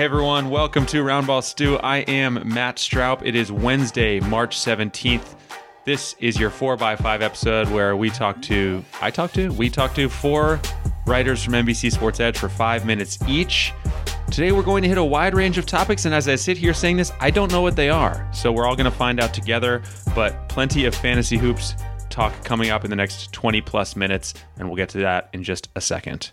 Hey everyone, welcome to Roundball Stew. I am Matt Stroup. It is Wednesday, March 17th. This is your 4x5 episode where we talk to, I talk to, we talk to four writers from NBC Sports Edge for five minutes each. Today we're going to hit a wide range of topics, and as I sit here saying this, I don't know what they are. So we're all going to find out together, but plenty of fantasy hoops talk coming up in the next 20 plus minutes, and we'll get to that in just a second.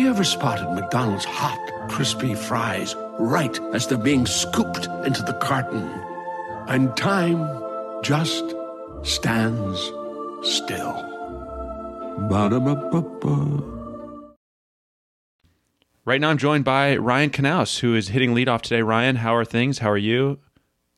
You ever spotted McDonald's hot, crispy fries right as they're being scooped into the carton? And time just stands still. Ba-da-ba-ba-ba. Right now, I'm joined by Ryan Knaus, who is hitting leadoff today. Ryan, how are things? How are you?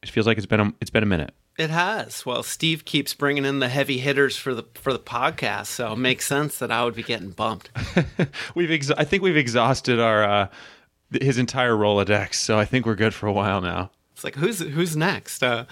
It feels like it's been a, it's been a minute. It has. Well, Steve keeps bringing in the heavy hitters for the for the podcast, so it makes sense that I would be getting bumped. we've ex- I think we've exhausted our uh, his entire Rolodex, so I think we're good for a while now. It's like who's who's next? Uh,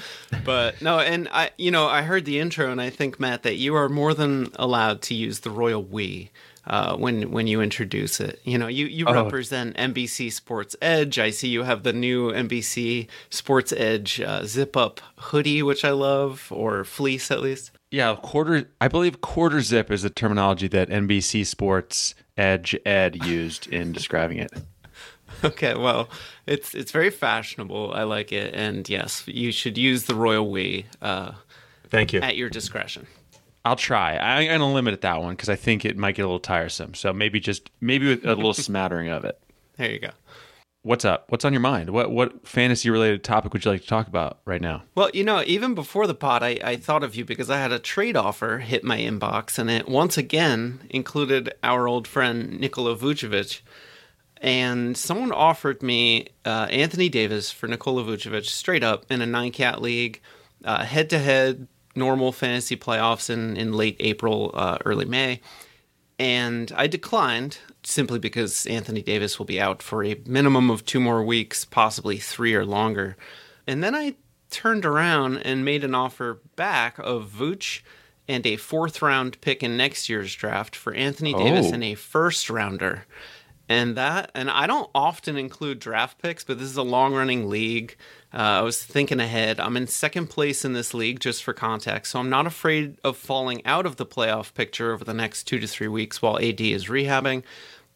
but no, and I you know I heard the intro, and I think Matt that you are more than allowed to use the royal we uh, when when you introduce it. You know, you you Oh. represent NBC Sports Edge. I see you have the new NBC Sports Edge uh, zip up hoodie, which I love, or fleece at least. Yeah, quarter. I believe quarter zip is the terminology that NBC Sports Edge Ed used in describing it. Okay, well, it's it's very fashionable. I like it, and yes, you should use the royal we uh, Thank you. at your discretion. I'll try. I'm going to limit it that one because I think it might get a little tiresome. So maybe just maybe with a little smattering of it. There you go. What's up? What's on your mind? What what fantasy related topic would you like to talk about right now? Well, you know, even before the pod, I, I thought of you because I had a trade offer hit my inbox, and it once again included our old friend Nikola Vucevic. And someone offered me uh, Anthony Davis for Nikola Vucevic straight up in a nine cat league, head to head, normal fantasy playoffs in, in late April, uh, early May. And I declined simply because Anthony Davis will be out for a minimum of two more weeks, possibly three or longer. And then I turned around and made an offer back of Vooch and a fourth round pick in next year's draft for Anthony Davis Oh. and a first rounder. And that, and I don't often include draft picks, but this is a long running league. Uh, I was thinking ahead. I'm in second place in this league, just for context. So I'm not afraid of falling out of the playoff picture over the next two to three weeks while AD is rehabbing.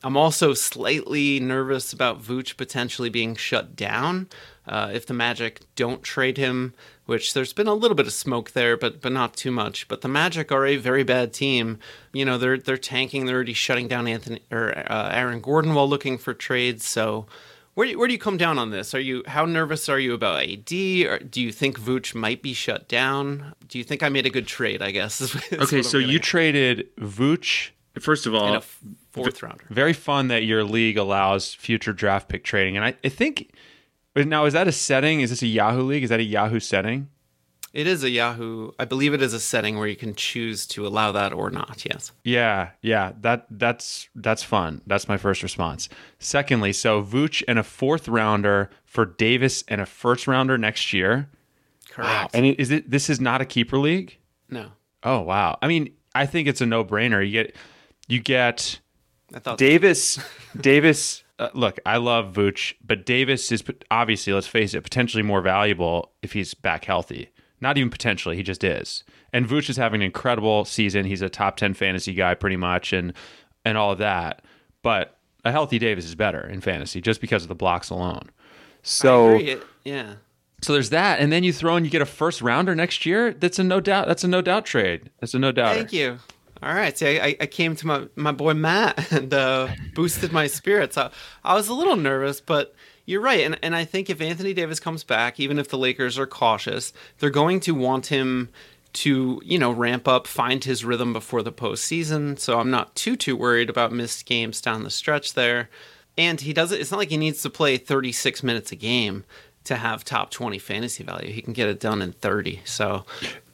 I'm also slightly nervous about Vooch potentially being shut down uh, if the Magic don't trade him, which there's been a little bit of smoke there, but but not too much. But the Magic are a very bad team. You know, they're they're tanking. They're already shutting down Anthony or uh, Aaron Gordon while looking for trades. So. Where do, you, where do you come down on this? Are you how nervous are you about AD? Or do you think Vooch might be shut down? Do you think I made a good trade? I guess. is- is Okay, so you at. traded Vooch. First of all, in a f- fourth rounder. very fun that your league allows future draft pick trading, and I, I think. but Now, is that a setting? Is this a Yahoo league? Is that a Yahoo setting? It is a Yahoo. I believe it is a setting where you can choose to allow that or not. Yes. Yeah, yeah, that that's that's fun. That's my first response. Secondly, so Vooch and a fourth rounder for Davis and a first rounder next year. Correct. And is it this is not a keeper league? no, Oh wow. I mean, I think it's a no-brainer. You get you get I thought Davis Davis uh, look, I love Vooch, but Davis is obviously, let's face it, potentially more valuable if he's back healthy. Not even potentially, he just is. And Vooch is having an incredible season. He's a top 10 fantasy guy pretty much and and all of that. But a healthy Davis is better in fantasy just because of the blocks alone. So. It- yeah. so there's that and then you throw in you get a first rounder next year. That's a no doubt that's a no doubt trade. That's a no doubt. Thank you. All right. See, I, I came to my, my boy Matt and uh, boosted my spirits. I, I was a little nervous, but you're right. And, and I think if Anthony Davis comes back, even if the Lakers are cautious, they're going to want him to, you know, ramp up, find his rhythm before the postseason. So I'm not too, too worried about missed games down the stretch there. And he doesn't, it's not like he needs to play 36 minutes a game to have top 20 fantasy value. He can get it done in 30. So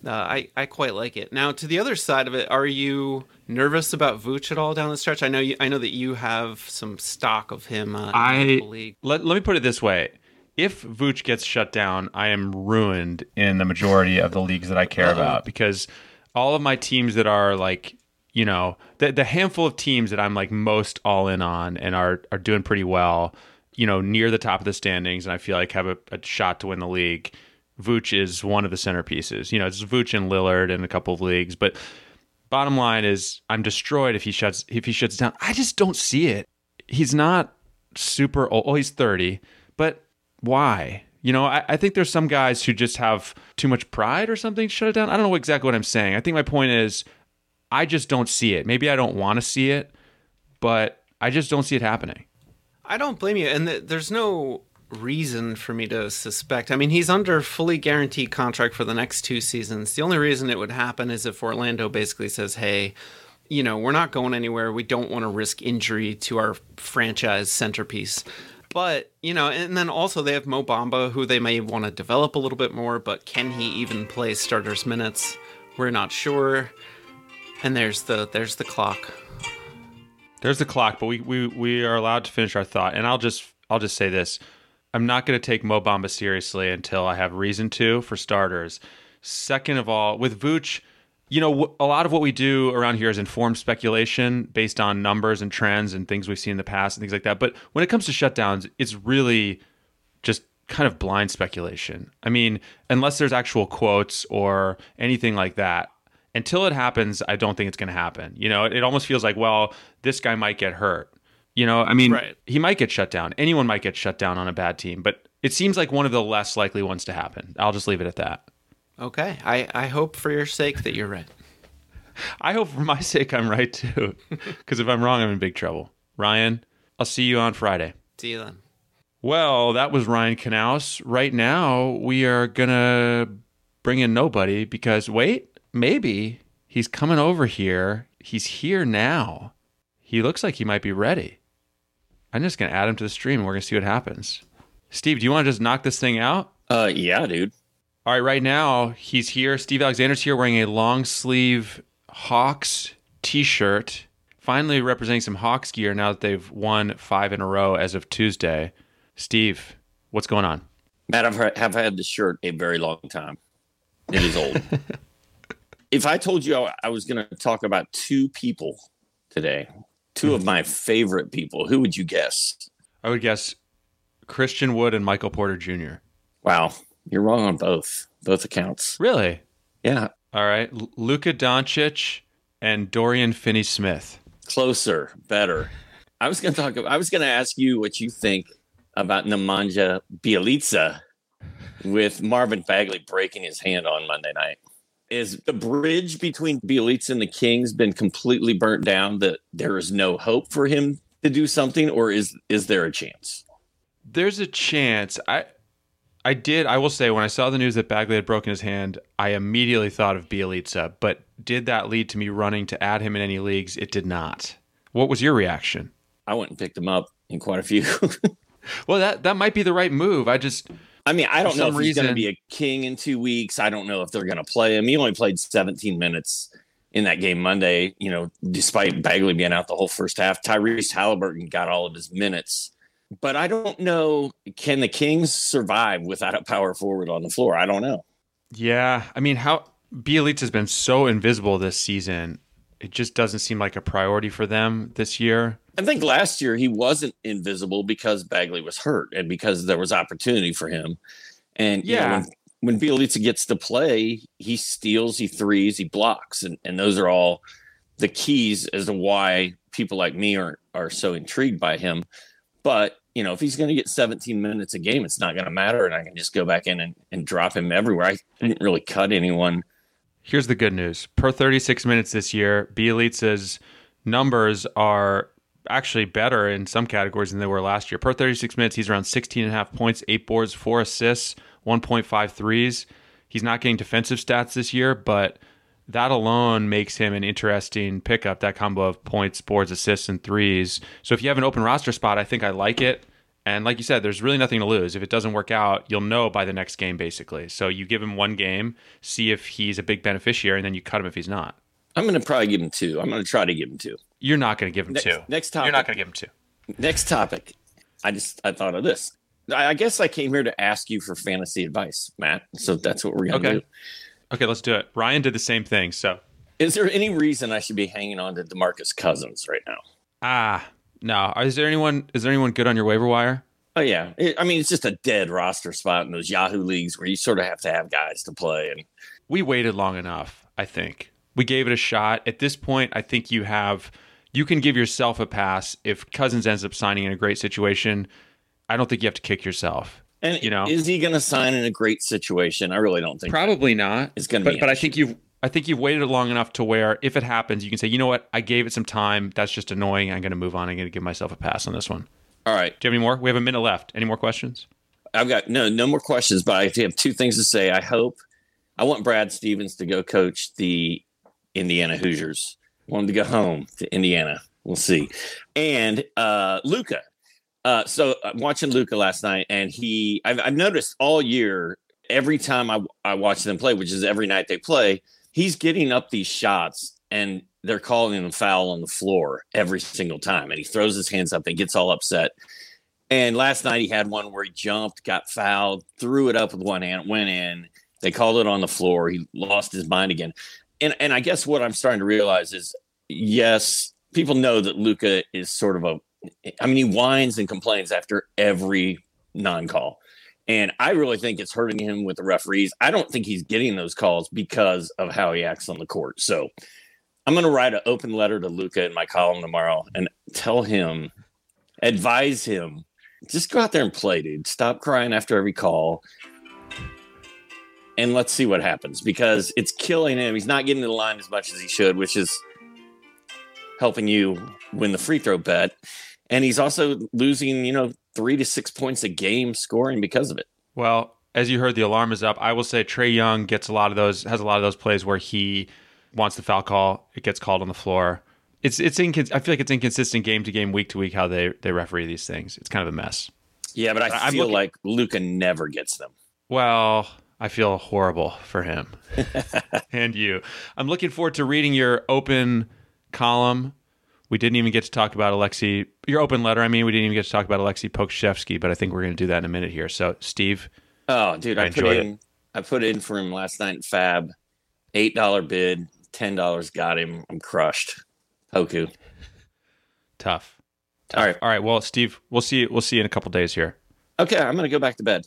uh, I, I quite like it. Now, to the other side of it, are you nervous about Vooch at all down the stretch? I know you, I know that you have some stock of him uh, in I the league. let, let me put it this way. If Vooch gets shut down, I am ruined in the majority of the leagues that I care about because all of my teams that are like, you know, the, the handful of teams that I'm like most all in on and are are doing pretty well, you know, near the top of the standings, and I feel like have a, a shot to win the league. Vooch is one of the centerpieces. You know, it's Vooch and Lillard in a couple of leagues, but bottom line is I'm destroyed if he shuts if he shuts down. I just don't see it. He's not super old. Oh, he's 30, but why? You know, I, I think there's some guys who just have too much pride or something shut it down. I don't know exactly what I'm saying. I think my point is I just don't see it. Maybe I don't want to see it, but I just don't see it happening. I don't blame you. And th- there's no reason for me to suspect. I mean, he's under fully guaranteed contract for the next two seasons. The only reason it would happen is if Orlando basically says, hey, you know, we're not going anywhere. We don't want to risk injury to our franchise centerpiece. But, you know, and then also they have Mo Bamba, who they may want to develop a little bit more, but can he even play starters minutes? We're not sure. And there's the there's the clock. There's the clock, but we, we we are allowed to finish our thought. And I'll just I'll just say this: I'm not going to take Mo Bamba seriously until I have reason to. For starters, second of all, with Vooch, you know, a lot of what we do around here is informed speculation based on numbers and trends and things we've seen in the past and things like that. But when it comes to shutdowns, it's really just kind of blind speculation. I mean, unless there's actual quotes or anything like that, until it happens, I don't think it's going to happen. You know, it, it almost feels like, well, this guy might get hurt. You know, I mean, Right. he might get shut down. Anyone might get shut down on a bad team, but it seems like one of the less likely ones to happen. I'll just leave it at that. Okay. I, I hope for your sake that you're right. I hope for my sake I'm right too, because if I'm wrong, I'm in big trouble. Ryan, I'll see you on Friday. See you then. Well, that was Ryan Knaus. Right now, we are gonna bring in nobody because wait, maybe he's coming over here. He's here now. He looks like he might be ready. I'm just gonna add him to the stream and we're gonna see what happens. Steve, do you want to just knock this thing out? Uh, yeah, dude. All right, right now he's here. Steve Alexander's here wearing a long sleeve Hawks t-shirt. Finally representing some Hawks gear now that they've won five in a row as of Tuesday. Steve, what's going on? Matt, I've had, have had this shirt a very long time. It is old. if I told you I, I was going to talk about two people today, two of mm-hmm. my favorite people, who would you guess? I would guess Christian Wood and Michael Porter Jr. Wow, you're wrong on both both accounts. Really? Yeah, All right. L- Luka Doncic and Dorian Finney Smith. closer, better. I was going to talk. I was going to ask you what you think about Nemanja Bjelica with Marvin Bagley breaking his hand on Monday night. Is the bridge between Bjelica and the Kings been completely burnt down? That there is no hope for him to do something, or is is there a chance? There's a chance. I I did. I will say when I saw the news that Bagley had broken his hand, I immediately thought of Bjelica. But did that lead to me running to add him in any leagues? It did not. What was your reaction? I went and picked him up in quite a few. Well, that that might be the right move. I just I mean, I don't know if he's going to be a king in two weeks. I don't know if they're going to play him. He only played 17 minutes in that game Monday, you know, despite Bagley being out the whole first half. Tyrese Halliburton got all of his minutes. But I don't know, can the Kings survive without a power forward on the floor? I don't know. Yeah, I mean, how Bjelica has been so invisible this season. It just doesn't seem like a priority for them this year. I think last year he wasn't invisible because Bagley was hurt and because there was opportunity for him. And you know, Yeah. when, when Bjelica gets to play, he steals, he threes, he blocks, and, and those are all the keys as to why people like me are are so intrigued by him. But you know, if he's going to get 17 minutes a game, it's not going to matter, and I can just go back in and, and drop him everywhere. I didn't really cut anyone. Here's the good news. Per 36 minutes this year, Bjelica's numbers are actually better in some categories than they were last year. Per 36 minutes, he's around 16 and a half points, 8 boards, 4 assists, 1.5 threes. He's not getting defensive stats this year, but that alone makes him an interesting pickup, that combo of points, boards, assists, and threes. So if you have an open roster spot, I think I like it. And like you said, there's really nothing to lose. If it doesn't work out, you'll know by the next game, basically. So you give him one game, see if he's a big beneficiary, and then you cut him if he's not. I'm going to probably give him two. I'm going to try to give him two. You're not going to give him Next- two. next topic. You're not going to give him two. Next topic. I just I thought of this. I I guess I came here to ask you for fantasy advice, Matt. So that's what we're going to Okay. do. Okay, let's do it. Ryan did the same thing. So, Is there any reason I should be hanging on to Demarcus Cousins right now? ah, no. Is there anyone? Is there anyone good on your waiver wire? Oh yeah, It- I mean it's just a dead roster spot in those Yahoo leagues where you sort of have to have guys to play. And we waited long enough i think we gave it a shot at this point i think you have you can give yourself a pass if cousins ends up signing in a great situation i don't think you have to kick yourself and You know. is he going to sign in a great situation? I really don't think. probably not It's gonna be but i think you've i think you've waited long enough to where if it happens you can say you know what i gave it some time that's just annoying i'm going to move on i'm going to give myself a pass on this one All right, do you have any more we have a minute left any more questions I've got no no more questions, but I have two things to say. I hope I want Brad Stevens to go coach the Indiana Hoosiers. I want him to go home to Indiana. We'll see. And uh Luka. Uh so I'm watching Luka last night and he I've, I've noticed all year every time I I watch them play, which is every night they play, he's getting up these shots and they're calling him foul on the floor every single time and he throws his hands up and gets all upset. And last night he had one where he jumped, got fouled, threw it up with one hand, went in. They called it on the floor. He lost his mind again. And and I guess what I'm starting to realize is yes, people know that Luka is sort of a I mean, he whines and complains after every non-call. And I really think it's hurting him with the referees. I don't think he's getting those calls because of how he acts on the court. So I'm going to write an open letter to Luka in my column tomorrow and tell him, advise him just go out there and play, dude. Stop crying after every call. And let's see what happens because it's killing him. He's not getting to the line as much as he should, which is helping you win the free throw bet. And he's also losing, you know, three to six points a game scoring because of it. Well, as you heard, the alarm is up. I will say Trae Young gets a lot of those, has a lot of those plays where he wants the foul call, it gets called on the floor. It's it's incons- I feel like it's inconsistent game to game, week to week how they they referee these things. It's kind of a mess. Yeah, but I I'm feel looking- like Luka never gets them. Well, I feel horrible for him and you. I'm looking forward to reading your open column. We didn't even get to talk about Alexei, your open letter. I mean, we didn't even get to talk about Alexei Pokusevski, but I think we're going to do that in a minute here. So, Steve, Oh, dude, I I, put in I put in for him last night in FAAB. Eight dollar bid, ten dollars got him. I'm crushed. Poku. tough. All right. All right. Well, Steve, we'll see. We'll see you in a couple days here. Okay, I'm gonna go back to bed.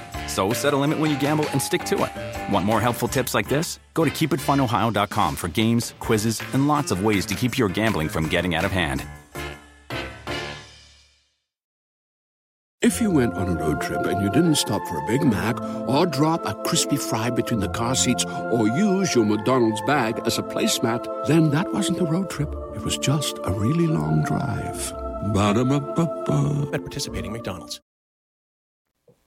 So set a limit when you gamble and stick to it. Want more helpful tips like this? Go to keepitfunohio.com for games, quizzes, and lots of ways to keep your gambling from getting out of hand. If you went on a road trip and you didn't stop for a Big Mac or drop a crispy fry between the car seats or use your McDonald's bag as a placemat, then that wasn't a road trip. It was just a really long drive. Ba-da-ba-ba-ba. At participating McDonald's.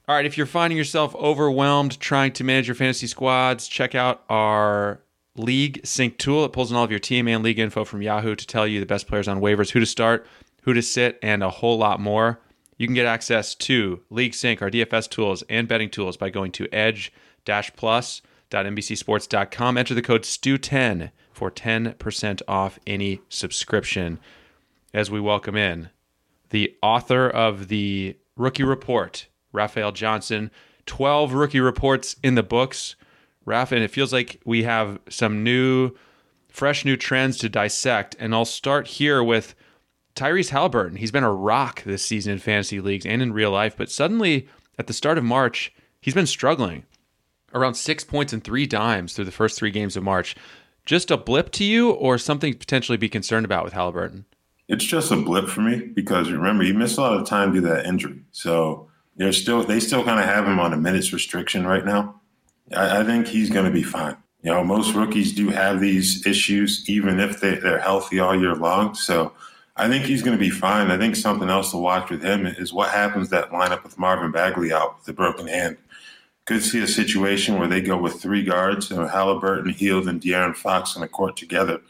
All right, if you're finding yourself overwhelmed trying to manage your fantasy squads, check out our League Sync tool. It pulls in all of your team and league info from Yahoo to tell you the best players on waivers, who to start, who to sit, and a whole lot more. You can get access to League Sync, our DFS tools, and betting tools by going to edge-plus.nbcsports.com. Enter the code STU10 for 10% off any subscription. As we welcome in the author of the rookie report, Raphielle Johnson. 12 rookie reports in the books. Raph, and it feels like we have some new, fresh new trends to dissect. And I'll start here with Tyrese Halliburton. He's been a rock this season in fantasy leagues and in real life, but suddenly at the start of March, he's been struggling. Around six points and three dimes through the first three games of March. Just a blip to you, or something to potentially be concerned about with Halliburton? It's just a blip for me because remember he missed a lot of time due to that injury. So they're still they still kind of have him on a minutes restriction right now. I, I think he's going to be fine. You know, most rookies do have these issues even if they, they're healthy all year long. So I think he's going to be fine. I think something else to watch with him is what happens that lineup with Marvin Bagley out with a broken hand. Could see a situation where they go with three guards, know, Halliburton, Hield, and De'Aaron Fox on the court together.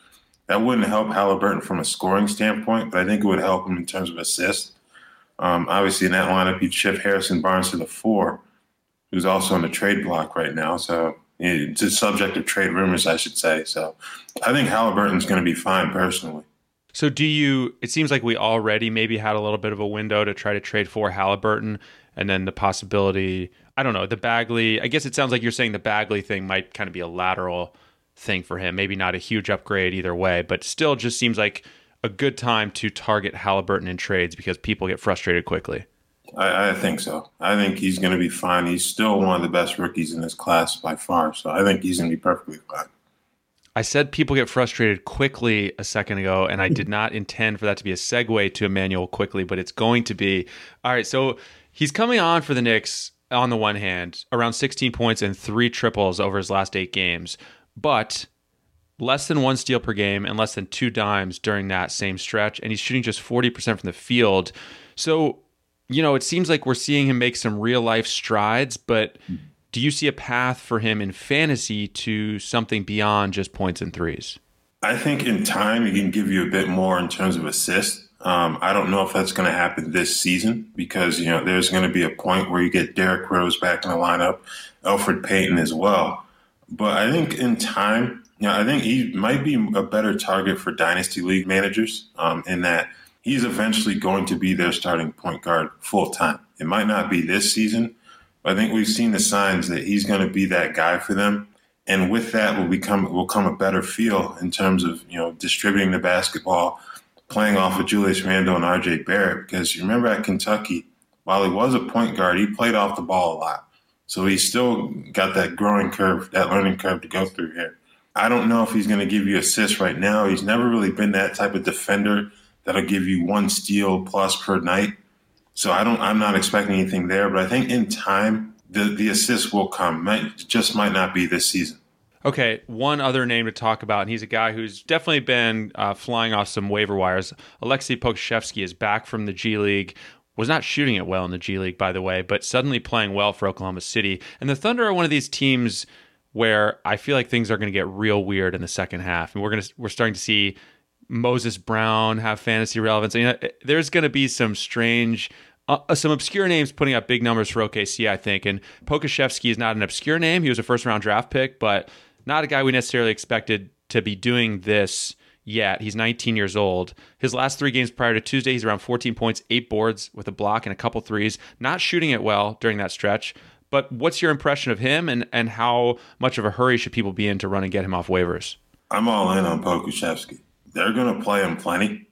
That wouldn't help Halliburton from a scoring standpoint, but I think it would help him in terms of assists. Um, obviously, in that lineup, you'd shift Harrison Barnes to the four, who's also on the trade block right now. So it's a subject of trade rumors, I should say. So I think Halliburton's going to be fine personally. So do you? It seems like we already maybe had a little bit of a window to try to trade for Halliburton, and then the possibility. I don't know the Bagley. I guess it sounds like you're saying the Bagley thing might kind of be a lateral thing for him. Maybe not a huge upgrade either way, but still just seems like a good time to target Halliburton in trades because people get frustrated quickly. I, I think so. I think he's going to be fine. He's still one of the best rookies in this class by far. So I think he's going to be perfectly fine. I said people get frustrated quickly a second ago, and I did not intend for that to be a segue to Immanuel Quickley, but it's going to be. All right, so he's coming on for the Knicks on the one hand, around 16 points and three triples over his last eight games, but less than one steal per game and less than two dimes during that same stretch, and he's shooting just 40% from the field. So, you know, it seems like we're seeing him make some real life strides, but do you see a path for him in fantasy to something beyond just points and threes? I think in time he can give you a bit more in terms of assists. Um, I don't know if that's going to happen this season because you know there's going to be a point where you get Derrick Rose back in the lineup, Elfrid Payton as well. But I think in time, know, I think he might be a better target for dynasty league managers um, in that he's eventually going to be their starting point guard full time. It might not be this season, but I think we've seen the signs that he's going to be that guy for them. And with that will become will come a better feel in terms of you know distributing the basketball, playing off of Julius Randle and RJ Barrett. Because you remember at Kentucky, while he was a point guard, he played off the ball a lot. So he's still got that growing curve, that learning curve to go through here. I don't know if he's going to give you assists right now. He's never really been that type of defender that'll give you one steal plus per night. So I don't. I'm not expecting anything there, but I think in time the the assists will come. Might just might not be this season. Okay, one other name to talk about, and he's a guy who's definitely been uh, flying off some waiver wires. Alexei Pokusevski is back from the G League. Was not shooting it well in the G League, by the way, but suddenly playing well for Oklahoma City. And the Thunder are one of these teams where I feel like things are going to get real weird in the second half, and we're going to we're starting to see Moses Brown have fantasy relevance. You know, there's going to be some strange, uh, uh, some obscure names putting up big numbers for OKC, I think. And Pokusevski is not an obscure name. He was a first round draft pick, but not a guy we necessarily expected to be doing this yet. He's 19 years old. His last three games prior to Tuesday, he's around 14 points, eight boards with a block and a couple threes. Not shooting it well during that stretch. But what's your impression of him, and, and how much of a hurry should people be in to run and get him off waivers? I'm all in on Pokusevski they're going to play him plenty.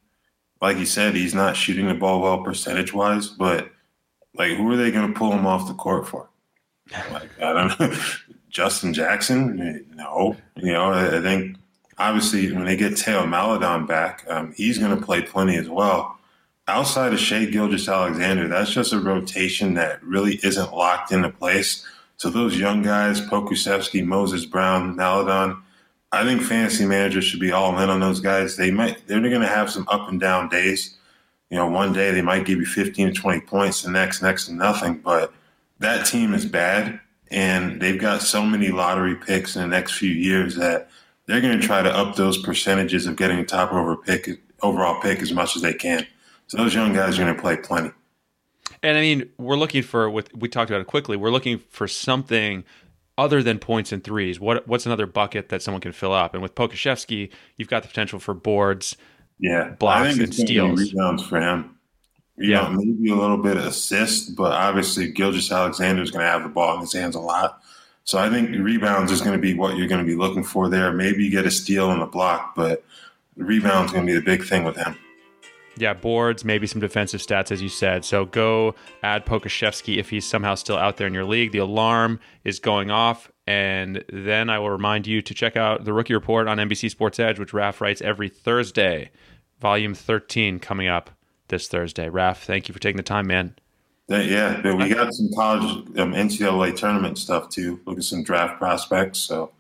Like you said, he's not shooting the ball well percentage wise, but like, who are they going to pull him off the court for? Like, I don't know. Justin Jackson? No. You know, I think obviously when they get Theo Maledon back, um, he's going to play plenty as well. Outside of Shai Gilgeous-Alexander, that's just a rotation that really isn't locked into place. So those young guys, Pokusevski, Moses Brown, Maledon, I think fantasy managers should be all in on those guys. They might they're going to have some up and down days. You know, one day they might give you 15 to 20 points, the next next to nothing. But that team is bad, and they've got so many lottery picks in the next few years that they're going to try to up those percentages of getting a top over pick overall pick as much as they can. So those young guys are going to play plenty. And I mean, we're looking for with we talked about it quickly. We're looking for something other than points and threes. What what's another bucket that someone can fill up? And with Pokusevski, you've got the potential for boards, yeah, blocks, and steals. Rebounds for him. You yeah, know, maybe a little bit of assist, but obviously Gilgeous-Alexander is going to have the ball in his hands a lot. So I think rebounds is going to be what you're going to be looking for there. Maybe you get a steal and a block, but rebounds going to be the big thing with him. Yeah, boards, maybe some defensive stats, as you said. So go add Pokusevski if he's somehow still out there in your league. The alarm is going off. And then I will remind you to check out the rookie report on NBC Sports Edge, which Raf writes every Thursday. Volume 13 coming up this Thursday. Raf, thank you for taking the time, man. Yeah, we got some college um, NCAA tournament stuff too. Look at some draft prospects. So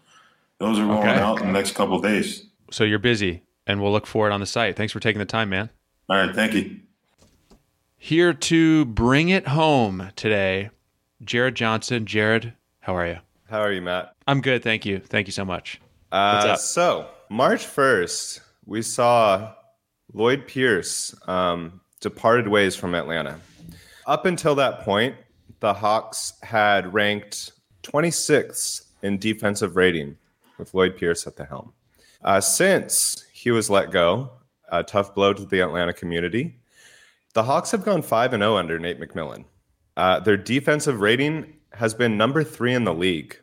those are rolling okay. out in the next couple days. So you're busy, and we'll look for it on the site. Thanks for taking the time, man. All right, thank you. Here to bring it home today, Jared Johnson. Jared, how are you? How are you, Matt? I'm good, thank you. Thank you so much. Uh, so, March 1st, we saw Lloyd Pierce um, departed ways from Atlanta. Up until that point, the Hawks had ranked 26th in defensive rating with Lloyd Pierce at the helm. Uh, since he was let go, a tough blow to the Atlanta community. The Hawks have gone 5 and 0 under Nate McMillan. Uh, their defensive rating has been number three in the league.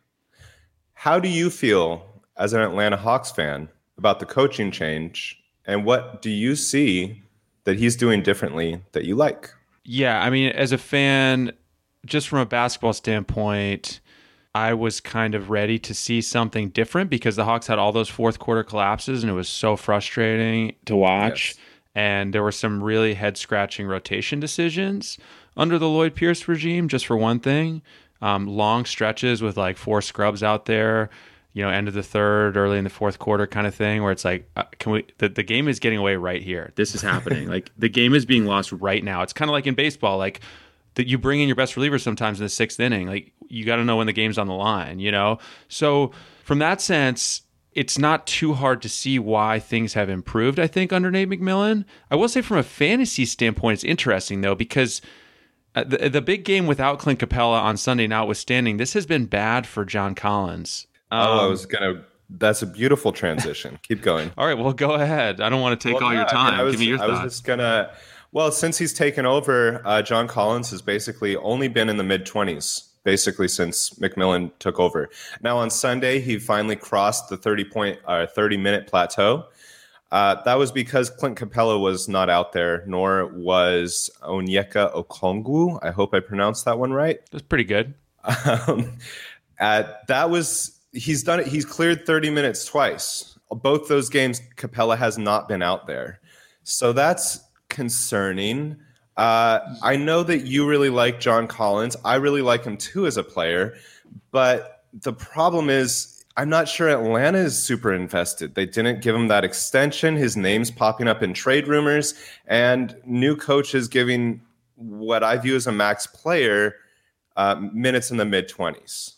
How do you feel as an Atlanta Hawks fan about the coaching change? And what do you see that he's doing differently that you like? Yeah, I mean, as a fan, just from a basketball standpoint, I was kind of ready to see something different because the Hawks had all those fourth quarter collapses and it was so frustrating to watch. Yes. And there were some really head scratching rotation decisions under the Lloyd Pierce regime, just for one thing. Um, long stretches with like four scrubs out there, you know, end of the third, early in the fourth quarter kind of thing, where it's like, uh, can we, the, the game is getting away right here. This is happening. like the game is being lost right now. It's kind of like in baseball. Like, that you bring in your best relievers sometimes in the sixth inning. Like you got to know when the game's on the line, you know? So from that sense, it's not too hard to see why things have improved, I think, under Nate McMillan. I will say from a fantasy standpoint, it's interesting though, because uh, the, the big game without Clint Capela on Sunday notwithstanding, this has been bad for John Collins. Um, oh, I was going to that's a beautiful transition. Keep going. all right, well, go ahead. I don't want to take well, all yeah, your time. I, mean, I was, Give me your time. I thoughts. was just gonna well, since he's taken over, uh, John Collins has basically only been in the mid 20s, basically since McMillan took over. Now, on Sunday, he finally crossed the 30 point, uh, 30 minute plateau. Uh, that was because Clint Capela was not out there, nor was Onyeka Okongwu. I hope I pronounced that one right. That's pretty good. Um, that was he's done it. He's cleared 30 minutes twice. Both those games, Capela has not been out there. So that's concerning. Uh, I know that you really like John Collins. I really like him too as a player, but the problem is I'm not sure Atlanta is super invested. They didn't give him that extension. His name's popping up in trade rumors, and new coaches giving what I view as a max player uh, minutes in the mid 20s.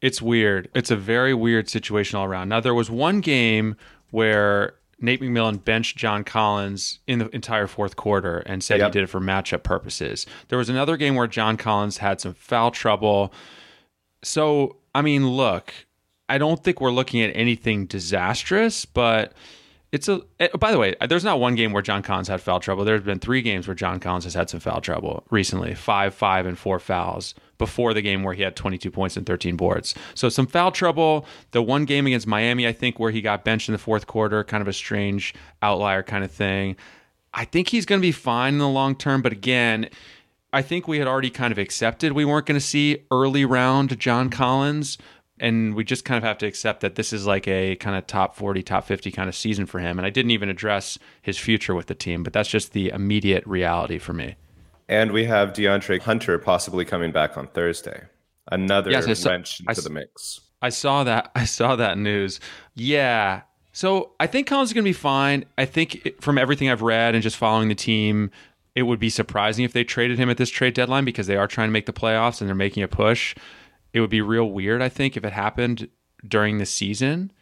It's weird. It's a very weird situation all around. Now, there was one game where Nate McMillan benched John Collins in the entire fourth quarter and said yep. he did it for matchup purposes. There was another game where John Collins had some foul trouble. So, I mean, look, I don't think we're looking at anything disastrous, but it's a. eh, By the way, there's not one game where John Collins had foul trouble. There's been three games where John Collins has had some foul trouble recently. Five, five, and four fouls before the game where he had 22 points and 13 boards. So some foul trouble. The one game against Miami, I think, where he got benched in the fourth quarter, kind of a strange outlier kind of thing. I think he's going to be fine in the long term. But again, I think we had already kind of accepted we weren't going to see early round John Collins. And we just kind of have to accept that this is like a kind of top 40, top 50 kind of season for him. And I didn't even address his future with the team, but that's just the immediate reality for me. And we have DeAndre Hunter possibly coming back on Thursday. Another Yes, I saw- wrench into s- the mix. I saw that. I saw that news. Yeah. So I think Collins is going to be fine. I think it- from everything I've read and just following the team, it would be surprising if they traded him at this trade deadline because they are trying to make the playoffs and they're making a push. It would be real weird, I think, if it happened during the season.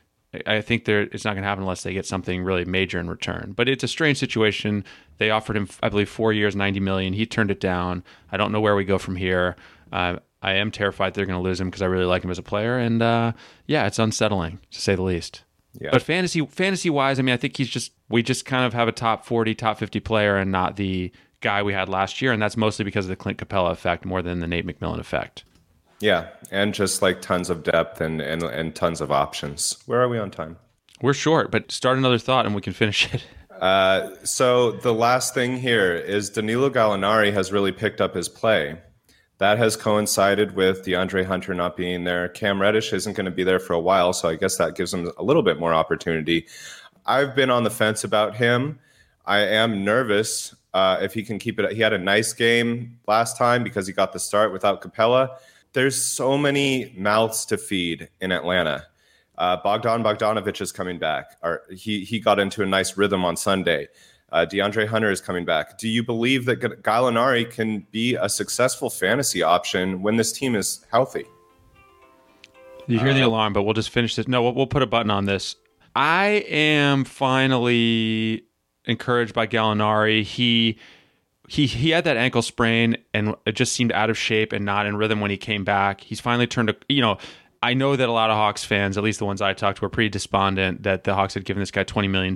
I- think there it's not going to happen unless they get something really major in return. But it's a strange situation. They offered him, I believe, four years, ninety million. He turned it down. I don't know where we go from here. Uh, I am terrified they're going to lose him because I really like him as a player, and uh, yeah, it's unsettling to say the least. Yeah. But fantasy fantasy wise, I mean, I think he's just we just kind of have a top forty, top fifty player, and not the guy we had last year, and that's mostly because of the Clint Capela effect more than the Nate McMillan effect. Yeah, and just like tons of depth and, and and tons of options. Where are we on time? We're short, but start another thought and we can finish it. Uh, so the last thing here is Danilo Gallinari has really picked up his play. That has coincided with DeAndre Hunter not being there. Cam Reddish isn't going to be there for a while, so I guess that gives him a little bit more opportunity. I've been on the fence about him. I am nervous uh, if he can keep it. He had a nice game last time because he got the start without Capela. There's so many mouths to feed in Atlanta. Uh, Bogdan Bogdanovich is coming back. Or he he got into a nice rhythm on Sunday. Uh, DeAndre Hunter is coming back. Do you believe that G- Gallinari can be a successful fantasy option when this team is healthy? You hear the alarm, but we'll just finish this. No, we'll, we'll put a button on this. I am finally encouraged by Gallinari. He he he had that ankle sprain and it just seemed out of shape and not in rhythm when he came back. He's finally turned to you know. I know that a lot of Hawks fans, at least the ones I talked to, were pretty despondent that the Hawks had given this guy $20 million.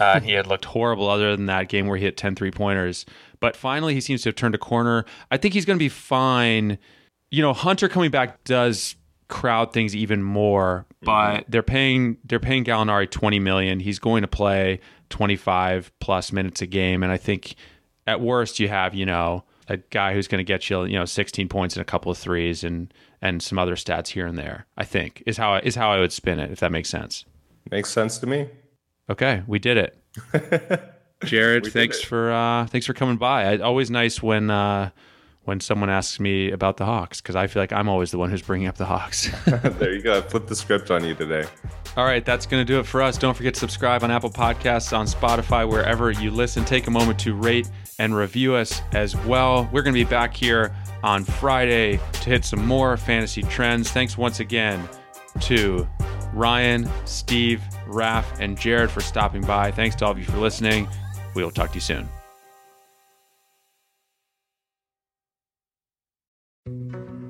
Uh, he had looked horrible other than that game where he hit 10 three pointers. But finally, he seems to have turned a corner. I think he's going to be fine. You know, Hunter coming back does crowd things even more, but they're paying they're paying Gallinari 20 million. He's going to play 25 plus minutes a game and I think at worst you have, you know, a guy who's going to get you, you know, 16 points and a couple of threes and and some other stats here and there. I think is how is how I would spin it if that makes sense. Makes sense to me. Okay, we did it. Jared, thanks it. for uh, thanks for coming by. It's always nice when uh, when someone asks me about the Hawks because I feel like I'm always the one who's bringing up the Hawks. there you go. I flipped the script on you today. All right, that's going to do it for us. Don't forget to subscribe on Apple Podcasts, on Spotify, wherever you listen. Take a moment to rate and review us as well. We're going to be back here on Friday to hit some more fantasy trends. Thanks once again to Ryan, Steve, Raph, and Jared for stopping by. Thanks to all of you for listening. We will talk to you soon.